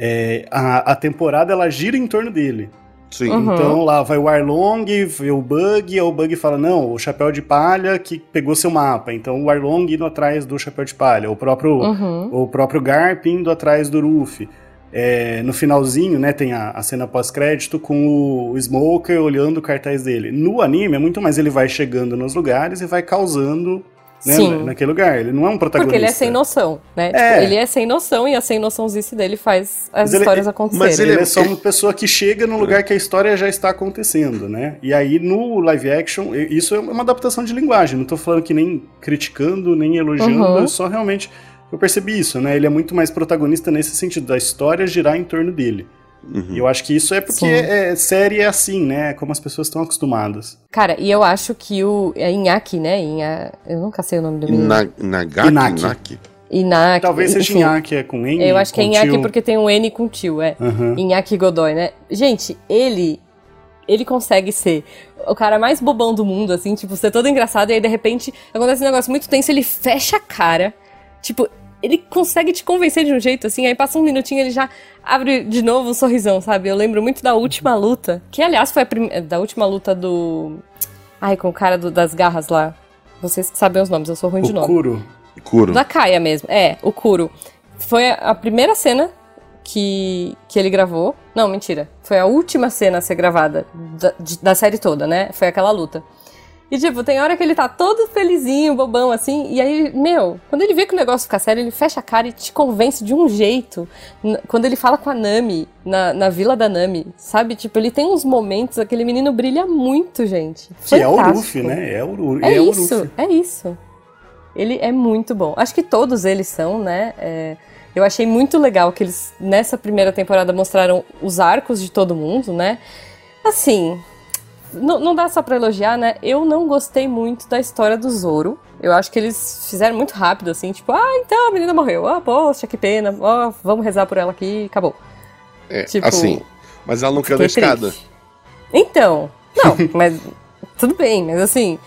É, a, a temporada, ela gira em torno dele. Sim. Uhum. Então lá vai o Arlong, vê o Bug, e o Bug fala, não, o Chapéu de Palha que pegou seu mapa. Então o Arlong indo atrás do Chapéu de Palha. O próprio, Uhum. o próprio Garp indo atrás do Ruffy. É, no finalzinho, né, tem a, a cena pós-crédito com o, o Smoker olhando o cartaz dele. No anime é muito mais ele vai chegando nos lugares e vai causando né, Sim. naquele lugar. Ele não é um protagonista. Porque ele é sem noção, né? É. Tipo, ele é sem noção e a sem noçãozice dele faz as Mas ele- histórias acontecerem. mas Ele, Ele é- é só uma pessoa que chega num lugar que a história já está acontecendo, né? E aí no live action, e- isso é uma adaptação de linguagem. Não tô falando que nem criticando, nem elogiando, Uhum. é só realmente eu percebi isso, né? Ele é muito mais protagonista nesse sentido, da história girar em torno dele. Uhum. E eu acho que isso é porque é, série é assim, né? Como as pessoas estão acostumadas. Cara, e eu acho que o é Inaki, né? Inha... Eu nunca sei o nome do menino. Na, Nagaki? Inaki. Naki? Inaki. Talvez seja enfim. Inaki, é com N. Eu acho que é Inaki tio. porque tem um N com tio, é. Aham. Inaki Godoy, né? Gente, ele. Ele consegue ser o cara mais bobão do mundo, assim, tipo, ser todo engraçado, e aí de repente acontece um negócio muito tenso, ele fecha a cara. Tipo, ele consegue te convencer de um jeito, assim, aí passa um minutinho ele já abre de novo um sorrisão, sabe? Eu lembro muito da última luta, que aliás foi a prim... da última luta do. Ai, com o cara do- das garras lá. Vocês que sabem os nomes, eu sou ruim de O nome. Kuro. Kuro. Da Kaia mesmo. É, o Kuro. Foi a- a primeira cena que, que ele gravou. Não, mentira. Foi a última cena a ser gravada da, de- da série toda, né? Foi aquela luta. E, tipo, tem hora que ele tá todo felizinho, bobão, assim. E aí, meu, quando ele vê que o negócio fica sério, ele fecha a cara e te convence de um jeito. Quando ele fala com a Nami, na, na vila da Nami, sabe? Tipo, ele tem uns momentos, aquele menino brilha muito, gente. Que é o Fantástico. Ruffy, né? É o, Ru- É, é isso, Ruffy. é isso. Ele é muito bom. Acho que todos eles são, né? É, eu achei muito legal que eles, nessa primeira temporada, mostraram os arcos de todo mundo, né? Assim, não, não dá só pra elogiar, né? Eu não gostei muito da história do Zoro. Eu acho que eles fizeram muito rápido, assim, tipo, ah, então a menina morreu. Ah, poxa, que pena. Ó, vamos rezar por ela aqui acabou. É, Tipo, assim. Mas ela não caiu Fiquei escada. Então, não, mas tudo bem, mas assim,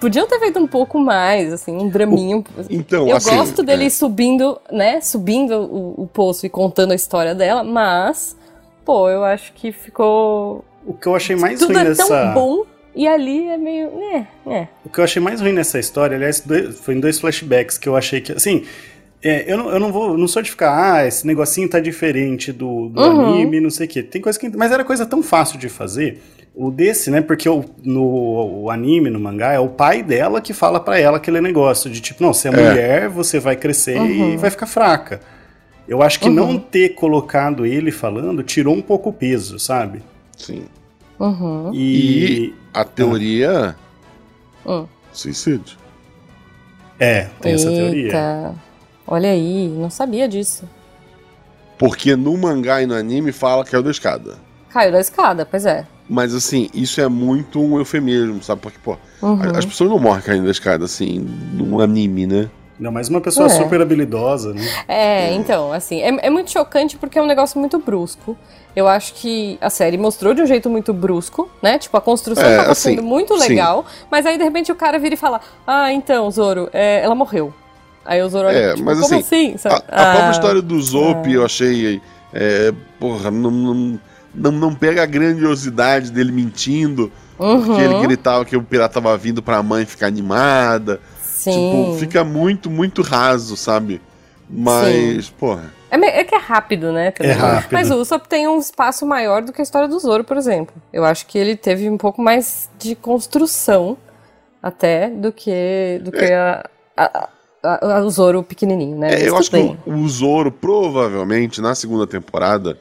podiam ter feito um pouco mais, assim, um draminho. Então, Eu assim. gosto dele é, subindo, né, subindo o, o poço e contando a história dela, mas, pô, eu acho que ficou. O que eu achei mais Tudo ruim é nessa. tão bom e ali é meio. É, é. O que eu achei mais ruim nessa história, aliás, dois- foi em dois flashbacks que eu achei que, assim, é, eu, não, eu não vou, não sou de ficar, ah, esse negocinho tá diferente do, do Uhum. anime, não sei o quê. Tem coisa que, mas era coisa tão fácil de fazer. O desse, né, porque o, no o anime, no mangá, é o pai dela que fala pra ela aquele negócio de tipo, não, você é, É. mulher, você vai crescer e Uhum. vai ficar fraca. Eu acho que Uhum. não ter colocado ele falando tirou um pouco o peso, sabe? Sim. Uhum. E, A teoria. Hum. Suicídio. é, tem essa teoria. Eita. Olha aí, não sabia disso. Porque no mangá e no anime fala que é o da escada. Caiu da escada, pois é. Mas assim, isso é muito um eufemismo, sabe? Porque, pô, Uhum. as pessoas não morrem caindo da escada, assim, num anime, né? Ainda mais uma pessoa É. super habilidosa, né? É, então, assim, é, é muito chocante porque é um negócio muito brusco. Eu acho que a série mostrou de um jeito muito brusco, né? Tipo, a construção É, tava assim, sendo muito sim. legal, mas aí de repente o cara vira e fala: Ah, então, Zoro, é, ela morreu. Aí o Zoro olha, É, tipo, mas como assim, assim? A, a própria Ah, história do Zop eu achei. É, porra, não, não, não, não pega a grandiosidade dele mentindo. Porque uhum, ele gritava que o pirata tava vindo pra mãe ficar animada. Sim. Tipo, fica muito, muito raso, sabe? Mas, porra. É, é que é rápido, né? também. É rápido. Mas o Usopp tem um espaço maior do que a história do Zoro, por exemplo. Eu acho que ele teve um pouco mais de construção até do que, do que a, a- a- a- o Zoro pequenininho, né? É, eu acho bem. que o, o Zoro, provavelmente, na segunda temporada,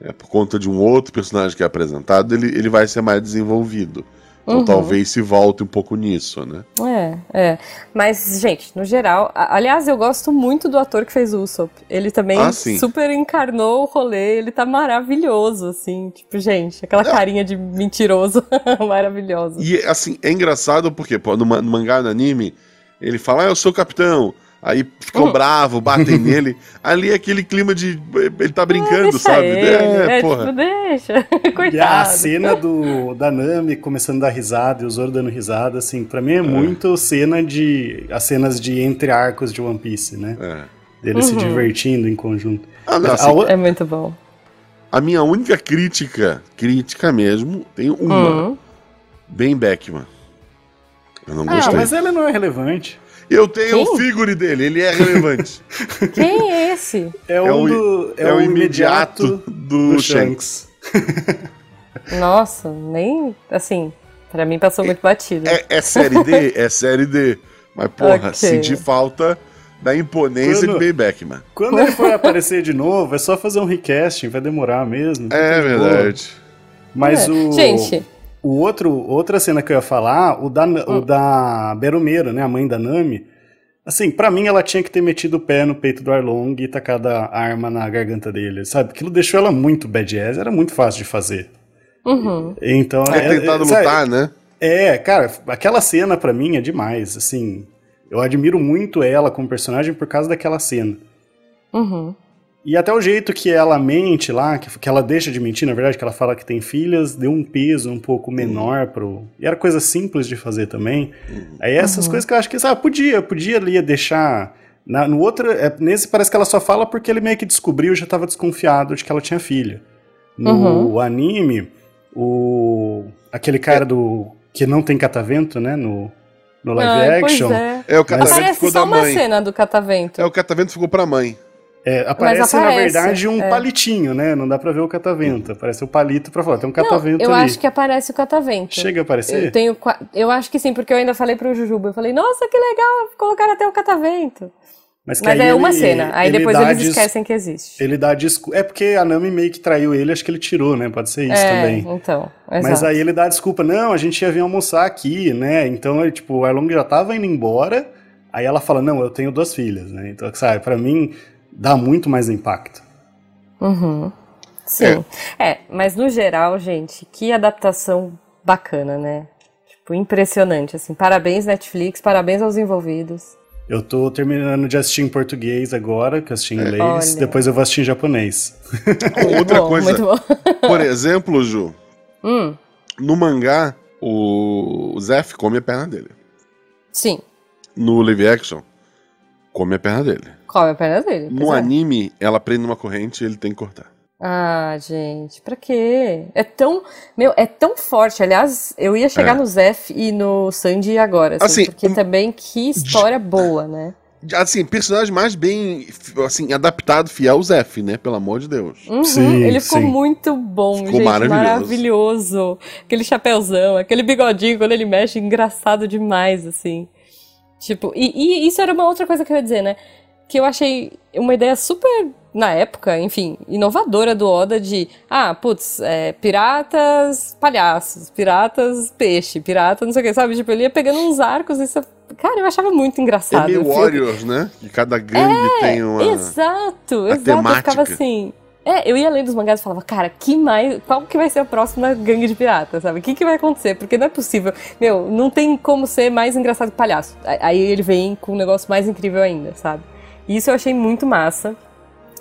é, por conta de um outro personagem que é apresentado, ele, ele vai ser mais desenvolvido. Então Uhum. talvez se volte um pouco nisso, né? É, é. Mas, gente, no geral, a- aliás, eu gosto muito do ator que fez o Usopp. Ele também Ah, super encarnou o rolê, ele tá maravilhoso, assim. Tipo, gente, aquela carinha de mentiroso maravilhosa. E assim, é engraçado porque, pô, no, no mangá no anime, ele fala, ah, eu sou o capitão. Aí ficam Uhum. bravo, batem nele. Ali é aquele clima de. Ele tá brincando, Ah, deixa sabe? Ele, é, é, porra. tipo, deixa. E a Coitado. cena do, da Nami começando a dar risada e o Zoro dando risada, assim, pra mim é muito cena de. as cenas de entre arcos de One Piece, né? É. Deles se Uhum. divertindo em conjunto. Ah, não, assim, a É muito bom. a minha única crítica, crítica mesmo, tem uma. Hum. Bem Beckman. Eu não Ah, gostei. mas ela não é relevante. Eu tenho o Quem? figure dele, ele é relevante. Quem é esse? É, É um o- do, é, o imediato do, do Shanks. Shanks. Nossa, nem. Assim, pra mim passou muito batido. É, é série D? É série D. Mas, porra, Ok. senti falta da imponência Quando- de Ben Beckman. Quando ele for aparecer de novo, é só fazer um recasting, vai demorar mesmo. É Tudo de boa. verdade. Mas É. o. Gente. O outro, outra cena que eu ia falar, o da, Hum. o da Berumeiro, né, a mãe da Nami. Assim, pra mim ela tinha que ter metido o pé no peito do Arlong e tacado a arma na garganta dele, sabe? Aquilo deixou ela muito badass, era muito fácil de fazer. Uhum. Então, É tentado sabe, lutar, né? É, cara, aquela cena pra mim é demais, assim. Eu admiro muito ela como personagem por causa daquela cena. Uhum. E até o jeito que ela mente lá, que, que ela deixa de mentir, na verdade, que ela fala que tem filhas, deu um peso um pouco menor pro. E era coisa simples de fazer também. Aí essas coisas que eu acho que, sabe, podia, podia ali deixar. Na, no outro, é, nesse parece que ela só fala porque ele meio que descobriu e já tava desconfiado de que ela tinha filha. No Uhum. anime, o. aquele cara do. que não tem catavento, né? No, no live Ai, action. Pois é. É o catavento Aparece ficou só da uma mãe. cena do catavento. É o catavento ficou pra mãe. É, aparece, na aparece, verdade, um é. palitinho, né? Não dá pra ver o catavento. Aparece o palito pra falar, tem um catavento Não, eu ali. acho que aparece o catavento. Chega a aparecer? Eu, tenho, eu acho que sim, porque eu ainda falei pro Jujuba. Eu falei, nossa, que legal, colocaram até o catavento. Mas, Mas aí é uma ele- cena, aí ele depois eles esquecem que existe. Ele dá desculpa. É porque a Nami meio que traiu ele, acho que ele tirou, né? Pode ser isso é, também. então, Mas exato. aí ele dá desculpa, não, a gente ia vir almoçar aqui, né? Então, tipo, o Arlong já tava indo embora, aí ela fala, não, eu tenho duas filhas, né? Então, sabe, pra mim, dá muito mais impacto. Uhum. Sim. É. mas no geral, gente, que adaptação bacana, né? Tipo, impressionante, assim. Parabéns, Netflix, parabéns aos envolvidos. Eu tô terminando de assistir em português agora, que eu assisti em inglês, Olha. depois eu vou assistir em japonês. Outra bom, coisa, Muito bom. por exemplo, Ju, Hum, no mangá, o, o Zef come a perna dele. sim. No live action, come a perna dele. Come a perna dele. No é. anime, ela prende uma corrente e ele tem que cortar. Ah, gente, pra quê? É tão. Meu, é tão forte. Aliás, eu ia chegar É. no Zef e no Sandy agora, assim, Assim, porque um- também que história boa, né? Assim, personagem mais bem assim, adaptado, fiel, o Zef, né? Pelo amor de Deus. Uhum, Sim, ele ficou sim. muito bom, Ficou gente. maravilhoso. Maravilhoso. Aquele chapéuzão, aquele bigodinho quando ele mexe, engraçado demais, assim. Tipo, e, e isso era uma outra coisa que eu ia dizer, né? Que eu achei uma ideia super, na época, enfim, inovadora do Oda de, ah, putz, é, piratas palhaços, piratas peixe, pirata não sei o que, sabe? Tipo, ele ia pegando uns arcos e isso. Cara, eu achava muito É engraçado. meio Eu fui- Warriors, né? Que cada gangue tem uma. Exato, exato. Eu temática. ficava assim. É, eu ia lendo os mangás e falava, cara, que mais. Qual que vai ser a próxima gangue de pirata, sabe? O que, que vai acontecer? Porque não é possível. Meu, não tem como ser mais engraçado que palhaço. Aí ele vem com um negócio mais incrível ainda, sabe? E isso eu achei muito massa.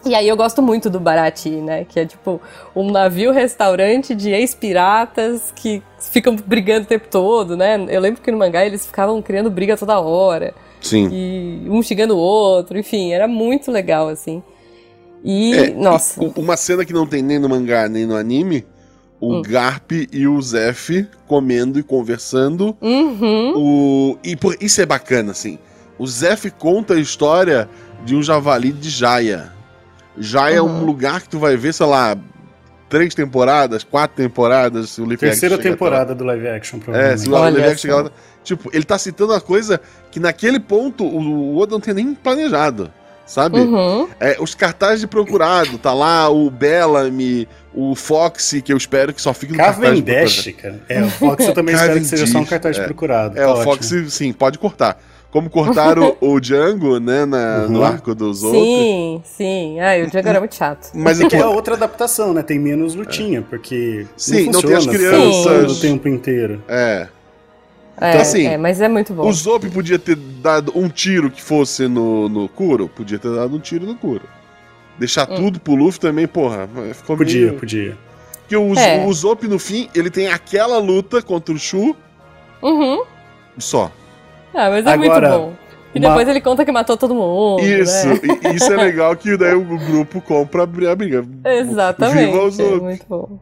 E aí eu gosto muito do Barati, né? Que é tipo um navio-restaurante de ex-piratas que ficam brigando o tempo todo, né? Eu lembro que no mangá eles ficavam criando briga toda hora. Sim. E um xingando o outro, enfim, era muito legal, assim. E, É, nossa. e uma cena que não tem nem no mangá nem no anime: o Hum. Garp e o Zef comendo e conversando. Uhum. O... E por... isso é bacana, assim. O Zef conta a história de um javali de Jaya. Jaya é um Uhum. lugar que tu vai ver, sei lá, três temporadas, quatro temporadas. Se o live Terceira lá. temporada do live action, É, provavelmente. se o Olha live action chegar lá. Tipo, ele tá citando uma coisa que naquele ponto o Oda não tem nem planejado. Sabe? Uhum. É, os cartazes de procurado, tá lá o Bellamy, o Foxy, que eu espero que só fique no cartaz de Cavendish, cara. É, o Fox eu também espero que seja só um Cavendish, cartaz de é. procurado. É, tá o ótimo. Foxy, sim, pode cortar. Como cortaram o Django, né, na- no Uhum. arco dos outros. Sim, sim. Ai, o Django era muito chato. Mas Que aqui, é outra adaptação, né? Tem menos lutinha, porque Sim, não não tem as crianças. o tempo inteiro. é. É, Então, assim, é, mas é muito bom. O Zop podia ter dado um tiro que fosse no, no Kuro, podia ter dado um tiro no Kuro. Deixar Hum. tudo pro Luffy também, porra, ficou Podia, meio... podia. Porque o, É. o Zop, no fim, ele tem aquela luta contra o Shu Uhum. só. Ah, mas é Agora, muito bom. E uma- depois ele conta que matou todo mundo. Isso, Né? e- e isso é legal que daí o grupo compra a bri- a briga. Exatamente. Viva o É Zop. muito bom.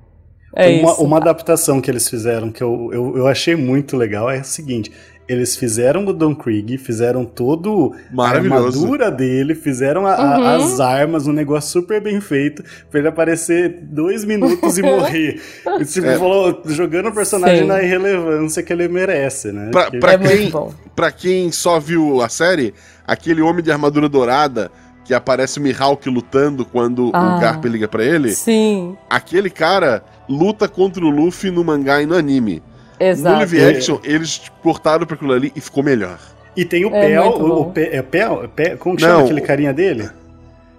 É uma, isso. uma adaptação que eles fizeram que eu, eu, eu achei muito legal é o seguinte: eles fizeram o Don Krieg, fizeram todo a armadura dele, fizeram a- a- Uhum. as armas, um negócio super bem feito, pra ele aparecer dois minutos e morrer. E, tipo, É. falou, jogando o personagem Sim. na irrelevância que ele merece, né? Pra- pra é quem- muito bom. Pra quem só viu a série, aquele homem de armadura dourada que aparece o Mihawk lutando quando Ah. o Garp liga pra ele, Sim, aquele cara luta contra o Luffy no mangá e no anime. No exato. live action, eles cortaram pra aquilo ali e ficou melhor. E tem o É Pel, o, o Pe- é Pel, Pe- como que Não, chama aquele carinha dele?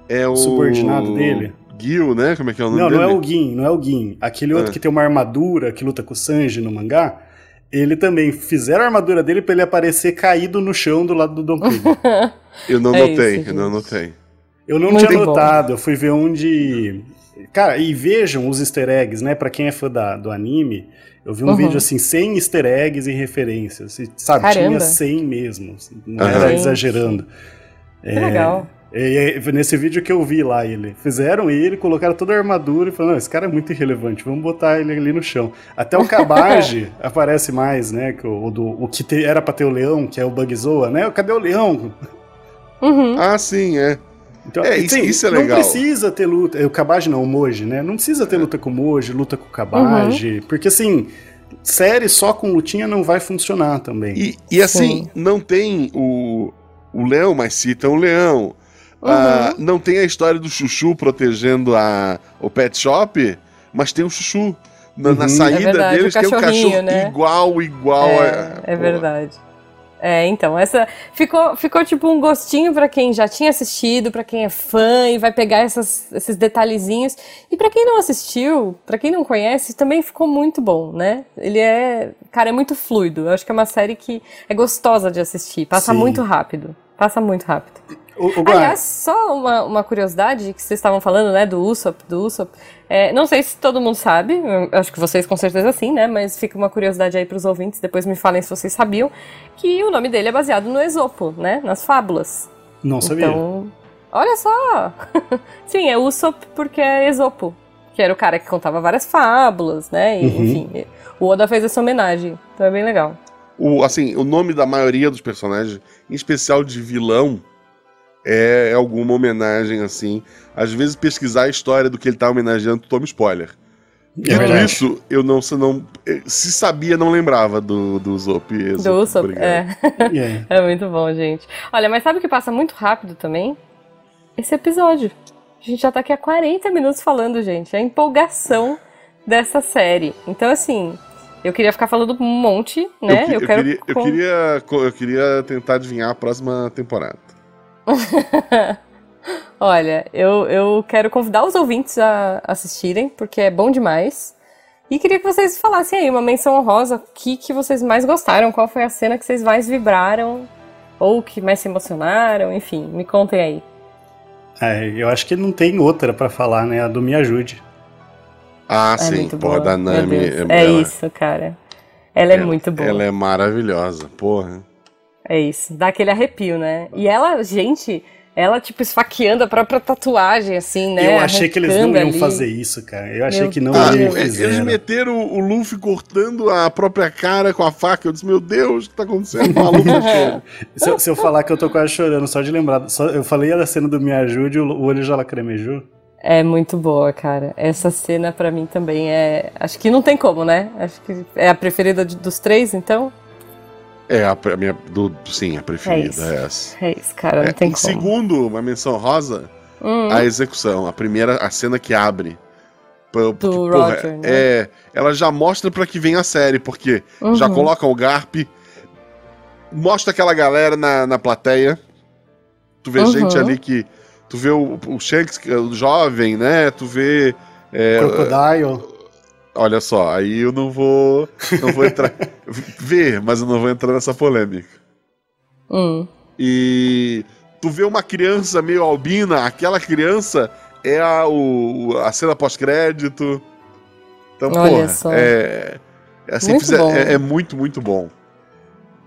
É o. Subordinado dele? Gil, né? Como é que é o nome Não, dele? não é o Gin, não é o Gin. Aquele outro Ah. que tem uma armadura, que luta com o Sanji no mangá, ele também fizeram a armadura dele pra ele aparecer caído no chão do lado do Don Krieg. Eu não É notei, isso, eu não notei. Eu não Muito tinha bom. notado, eu fui ver um de. Cara, e vejam os easter eggs, né? Pra quem é fã da, do anime, eu vi um Uhum. vídeo assim, sem easter eggs e referências. E, sabe, Caramba. tinha 100 mesmo. assim, Não Aham. era exagerando. Que legal. E, e, nesse vídeo que eu vi lá ele, fizeram ele, colocaram toda a armadura e falaram, não, esse cara é muito irrelevante, vamos botar ele ali no chão. Até o Kabage aparece mais, né, que o, o do, o que te- era pra ter o leão, que é o Bugzoa, né, cadê o leão? Uhum. Ah, sim, é. Então, É, isso- assim, isso é não legal. precisa ter luta, é, o Kabage não, o Moji, né, não precisa ter luta com o Moji, luta com o Kabage, porque assim, série só com lutinha não vai funcionar também. E, e assim, Sim. não tem o, o leão, mas citam o leão. Uhum. Ah, não tem a história do Chuchu protegendo a, o pet shop, mas tem o Chuchu. Na, na Uhum. saída É verdade, deles o tem um cachorro né? igual, igual. é, a- é pô. verdade. É, então, essa ficou, ficou tipo um gostinho pra quem já tinha assistido, pra quem é fã e vai pegar essas- esses detalhezinhos. E pra quem não assistiu, pra quem não conhece, também ficou muito bom, né? Ele é, cara, é muito fluido. Eu acho que é uma série que é gostosa de assistir, passa Sim. muito rápido. Passa muito rápido. O, o Aliás, só uma, uma curiosidade que vocês estavam falando, né, do Usopp, do Usopp. É, não sei se todo mundo sabe, acho que vocês com certeza sim, né, mas fica uma curiosidade aí pros ouvintes, depois me falem se vocês sabiam, que o nome dele é baseado no Esopo, né, nas fábulas. não sabia. Então, olha só! sim, é Usopp porque é Esopo, que era o cara que contava várias fábulas, né, e, Uhum. enfim, o Oda fez essa homenagem, então é bem legal. O, assim, o nome da maioria dos personagens, em especial de vilão, é alguma homenagem, assim. Às vezes pesquisar a história do que ele tá homenageando, toma spoiler. É Dito verdade. isso, eu não, se não. Se sabia, não lembrava do, do Zop. Do Usopp, é. É. É muito bom, gente. Olha, mas sabe o que passa muito rápido também? Esse episódio. A gente já tá aqui há 40 minutos falando, gente. A empolgação dessa série. Então, assim, eu queria ficar falando um monte, né? Eu, que- eu quero. queria, eu, queria, eu queria tentar adivinhar a próxima temporada. Olha, eu, eu quero convidar os ouvintes a assistirem, porque é bom demais. E queria que vocês falassem aí uma menção honrosa, o que, que vocês mais gostaram, qual foi a cena que vocês mais vibraram, ou que mais se emocionaram, enfim, me contem aí. É, eu acho que não tem outra para falar, né? A do Me Ajude. Ah, é sim, porra, da Nami. É, é isso, cara. Ela é ela, muito boa. Ela é maravilhosa, porra. É isso, dá aquele arrepio, né? E ela, gente, ela, tipo, esfaqueando a própria tatuagem, assim, né? Eu achei que eles não iam ali. fazer isso, cara. Eu achei meu que não ah, iam Eles meteram o Luffy cortando a própria cara com a faca. Eu disse, meu Deus, o que tá acontecendo? Maluco, se, eu, se eu falar que eu tô quase chorando, só de lembrar. Só, eu falei da cena do Me Ajude e o olho já lacrimejou. É muito boa, cara. Essa cena para mim também é. Acho que não tem como, né? Acho que é a preferida dos três, então. É, a, a minha. Do, sim, a preferida é, é, essa. É isso, cara, não é, tem como. Segundo, uma menção rosa, hum. a execução. A primeira, a cena que abre. Porque, do porra, Roger, né? É, ela já mostra para que vem a série, porque uhum. já coloca o Garp, mostra aquela galera na, na plateia. Tu vê uhum. gente ali que. Tu vê o, o Shanks, é o jovem, né? Tu vê. É, Crocodile. Olha só, aí eu não vou. Não vou entrar. ver, mas eu não vou entrar nessa polêmica. Hum. E tu vê uma criança meio albina, aquela criança é a, o, a cena pós-crédito. Então, Olha porra, só. é. é assim, muito é, é muito, muito bom.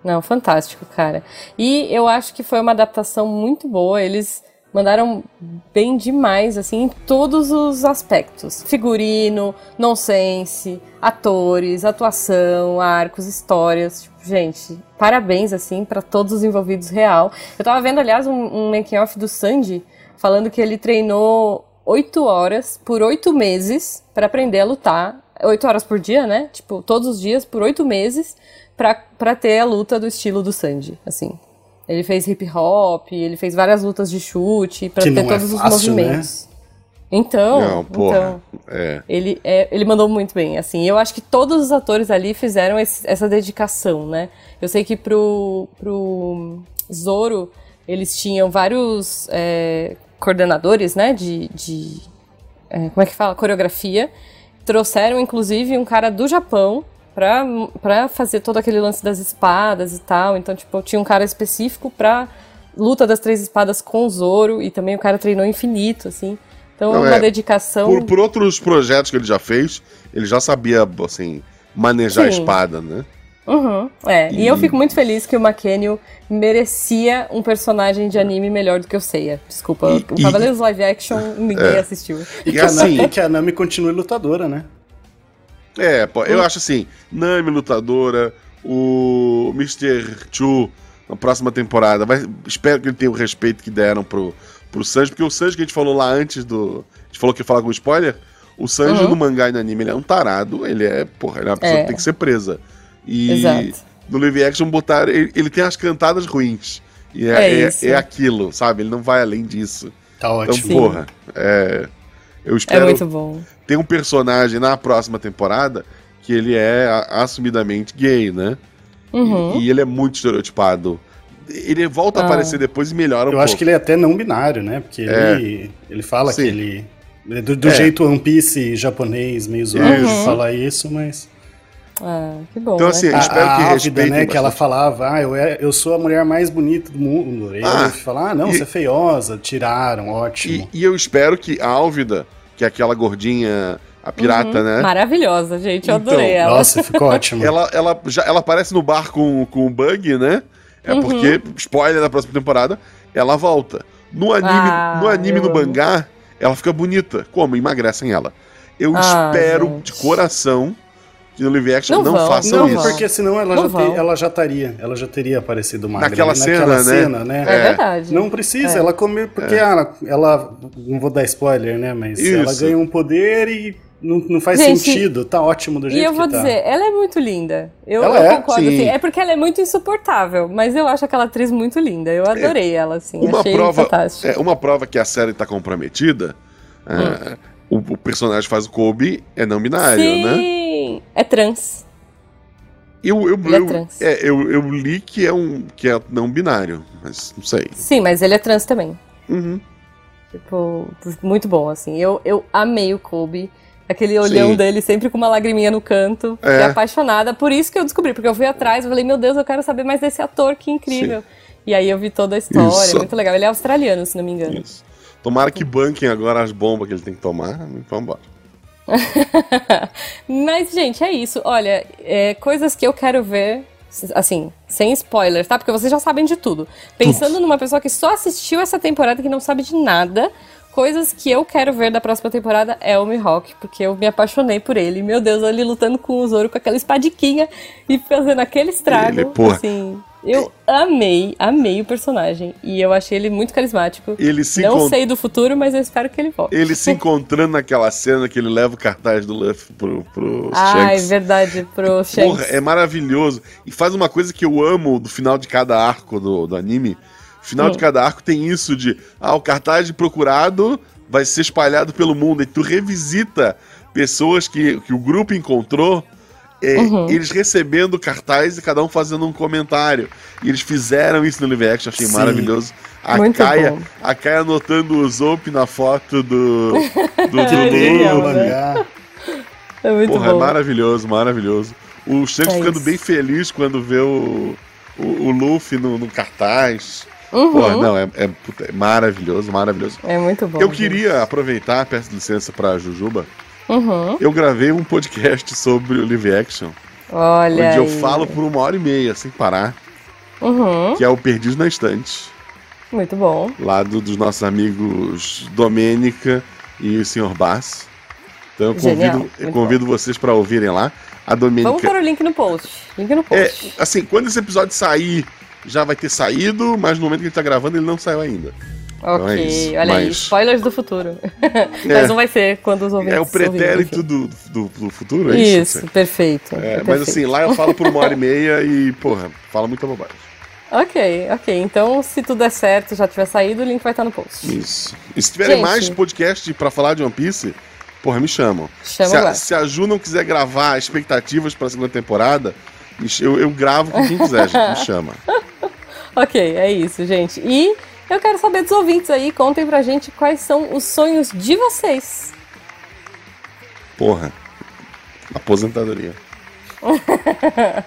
Não, fantástico, cara. E eu acho que foi uma adaptação muito boa. Eles mandaram bem demais, assim, em todos os aspectos. Figurino, nonsense, atores, atuação, arcos, histórias. Tipo, gente, parabéns, assim, para todos os envolvidos real. Eu tava vendo, aliás, um, um making-off do Sandy, falando que ele treinou oito horas por oito meses para aprender a lutar. Oito horas por dia, né? Tipo, todos os dias, por oito meses, pra ter a luta do estilo do Sandy, assim. Ele fez hip hop, ele fez várias lutas de chute para ter é todos é fácil, os movimentos. Né? Então, não, porra, então é. ele, é, ele mandou muito bem. Assim, eu acho que todos os atores ali fizeram esse, essa dedicação, né? Eu sei que pro, pro Zoro eles tinham vários é, coordenadores, né? De, de é, como é que fala? Coreografia. Trouxeram inclusive um cara do Japão pra, pra fazer todo aquele lance das espadas e tal. Então, tipo, tinha um cara específico pra luta das três espadas com o Zoro e também o cara treinou infinito, assim. Então, Não, uma é, dedicação. Por, por, outros projetos que ele já fez, ele já sabia, assim, manejar Sim. a espada, né? Uhum, é. E... e... eu fico muito feliz que o McKenny merecia um personagem de anime melhor do que o Seiya. Desculpa, e, o Cavaleiros e... Live Action ninguém é. assistiu. E que, assim, que a Nami continue lutadora, né? É, pô, eu hum. acho assim, Nami lutadora, o Mr. Chu na próxima temporada, vai, espero que ele tenha o respeito que deram pro, pro Sanji, porque o Sanji que a gente falou lá antes do. A gente falou que ia falar com spoiler. O Sanji uhum. no mangá e no anime ele é um tarado, ele é, porra, ele é uma pessoa é. que tem que ser presa. E Exato. no live action botar. Ele, ele, tem as cantadas ruins. E é, é, é, é, aquilo, sabe? Ele não vai além disso. Tá ótimo. Então, porra, é. Eu é espero. É muito bom. Tem um personagem na próxima temporada que ele é assumidamente gay, né? Uhum. E, e, ele é muito estereotipado. Ele volta ah. a aparecer depois e melhora um Eu pouco. acho que ele é até não binário, né? Porque é. ele, ele fala Sim. que ele. Do, do é. jeito One Piece japonês, meio zoado uhum. falar isso, mas. Ah, que bom. Então, assim, né? espero a, que a Ávida, né, que ela falava, ah, eu, é, eu sou a mulher mais bonita do mundo. E ah, ele fala, ah, não, e, você é feiosa, tiraram, ótimo. E, e eu espero que a Álvida que é aquela gordinha, a pirata, uhum. né? Maravilhosa, gente, eu então, adorei ela. Nossa, ficou ótimo. ela, ela, já, ela aparece no bar com, com o Bug, né? É uhum. porque, spoiler da próxima temporada, ela volta. No anime, ah, no, anime no mangá, ela fica bonita. Como? Emagrecem ela. Eu ah, espero gente. de coração no live action não, não façam não isso. porque senão ela já, ter, ela já estaria, ela já teria aparecido magra. Naquela, cena, naquela né? cena, né? É, verdade. Não precisa, é. ela come porque é. ela, ela, não vou dar spoiler, né? Mas isso. ela ganha um poder e não, não faz Gente, sentido, tá ótimo do jeito que tá. E eu vou tá. dizer, ela é muito linda. Eu, ela eu é? concordo, assim, é porque ela é muito insuportável, mas eu acho aquela atriz muito linda. Eu adorei é, ela, assim, uma achei prova, fantástica. É, uma prova que a série tá comprometida, é, hum. o, o, personagem faz o Kobe é não binário, Sim, né? É trans. Eu, eu, é eu, é, eu, eu, li que é um que é não binário, mas não sei. Sim, mas ele é trans também. Uhum. Tipo, muito bom, assim. Eu, eu amei o Kobe. Aquele olhão Sim. dele sempre com uma lagriminha no canto. É. apaixonada. Por isso que eu descobri, porque eu fui atrás e falei, meu Deus, eu quero saber mais desse ator, que incrível. Sim. E aí eu vi toda a história, isso. muito legal. Ele é australiano, se não me engano. Isso. Tomara que banquem agora as bombas que ele tem que tomar. Vamos embora. Mas, gente, é isso. Olha, é, coisas que eu quero ver, assim, sem spoilers, tá? Porque vocês já sabem de tudo. Pensando numa pessoa que só assistiu essa temporada que não sabe de nada, coisas que eu quero ver da próxima temporada é o Mihawk, porque eu me apaixonei por ele. Meu Deus, ele lutando com o Zoro com aquela espadiquinha e fazendo aquele estrago. Ele, porra. Assim, eu amei, amei o personagem. E eu achei ele muito carismático. Ele se Não encont... sei do futuro, mas eu espero que ele volte. Ele se encontrando naquela cena que ele leva o cartaz do Luffy pro, pro ah, é verdade, pro Shanks. Porra, é maravilhoso. E faz uma coisa que eu amo do final de cada arco do, do anime. Final hum. de cada arco tem isso de, ah, o cartaz de procurado vai ser espalhado pelo mundo. E tu revisita pessoas que, que o grupo encontrou é, uhum. eles recebendo cartaz e cada um fazendo um comentário. E eles fizeram isso no live action, achei Sim. maravilhoso. A Muito Kaia, bom. a Kaia anotando o Zop na foto do do, do, do, do né? É muito Porra, é bom. é maravilhoso, maravilhoso. O Shanks é ficando isso. bem feliz quando vê o, o, o Luffy no, no cartaz. Uhum. Porra, não, é, é, é, maravilhoso, maravilhoso. É muito bom. Eu gente. queria aproveitar, peço licença pra Jujuba, Uhum. Eu gravei um podcast sobre o live action. Olha. Onde aí. eu falo por uma hora e meia, sem parar. Uhum. Que é o Perdido na Estante. Muito bom. Lá do, dos nossos amigos Domênica e o Sr. Bass. Então eu convido, eu convido vocês para ouvirem lá. A Domênica. Vamos pôr o link no post. Link no post. É, assim, quando esse episódio sair, já vai ter saído, mas no momento que a gente tá gravando, ele não saiu ainda. Ok, é olha Mas... aí, spoilers do futuro. É. Mas não vai ser quando os ouvintes. É o pretérito do, do, do, futuro, é isso? Isso, perfeito, é, perfeito. Mas assim, lá eu falo por uma hora e meia e, porra, fala muita bobagem. Ok, ok. Então, se tudo der certo, já tiver saído, o link vai estar no post. Isso. E se tiverem Gente. mais podcast pra falar de One Piece, porra, me chamam. Chama se, a, se a Ju não quiser gravar expectativas pra segunda temporada, eu, eu gravo com quem quiser, gente. Me chama. ok, é isso, gente. E eu quero saber dos ouvintes aí, contem pra gente quais são os sonhos de vocês. Porra. Aposentadoria.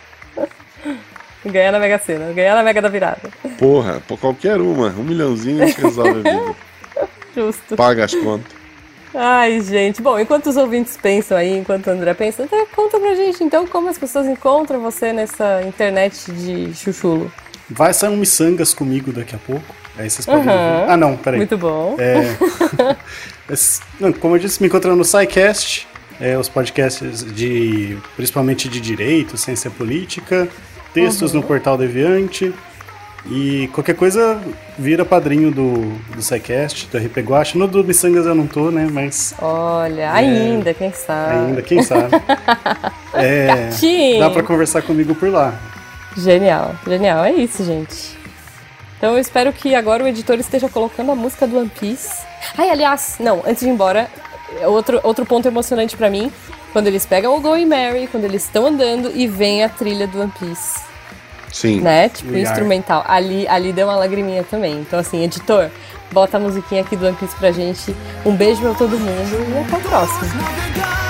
ganhar na Mega Sena, ganhar na Mega da Virada. Porra, por qualquer uma. Um milhãozinho a gente resolve a vida. Justo. Paga as contas. Ai, gente. Bom, enquanto os ouvintes pensam aí, enquanto o André pensa, então conta pra gente então como as pessoas encontram você nessa internet de chuchulo. Vai sair um miçangas comigo daqui a pouco. Aí vocês podem uhum. Ah, não, peraí. Muito bom. É... como eu disse, me encontrando no SciCast, é, os podcasts de principalmente de direito, ciência política, textos uhum. no Portal Deviante. E qualquer coisa vira padrinho do, do SciCast, do RP Guache. No do Missangas eu não tô, né? Mas. Olha, é, ainda, quem sabe? Ainda, quem sabe? é, dá pra conversar comigo por lá. Genial, genial. É isso, gente. Então eu espero que agora o editor esteja colocando a música do One Piece. Ai, aliás, não, antes de ir embora, outro, outro ponto emocionante para mim, quando eles pegam o Going Mary, quando eles estão andando e vem a trilha do One Piece. Sim. Né? Tipo, instrumental. Ali, ali deu uma lagriminha também. Então, assim, editor, bota a musiquinha aqui do One Piece pra gente. Um beijo pra todo mundo e até a próxima.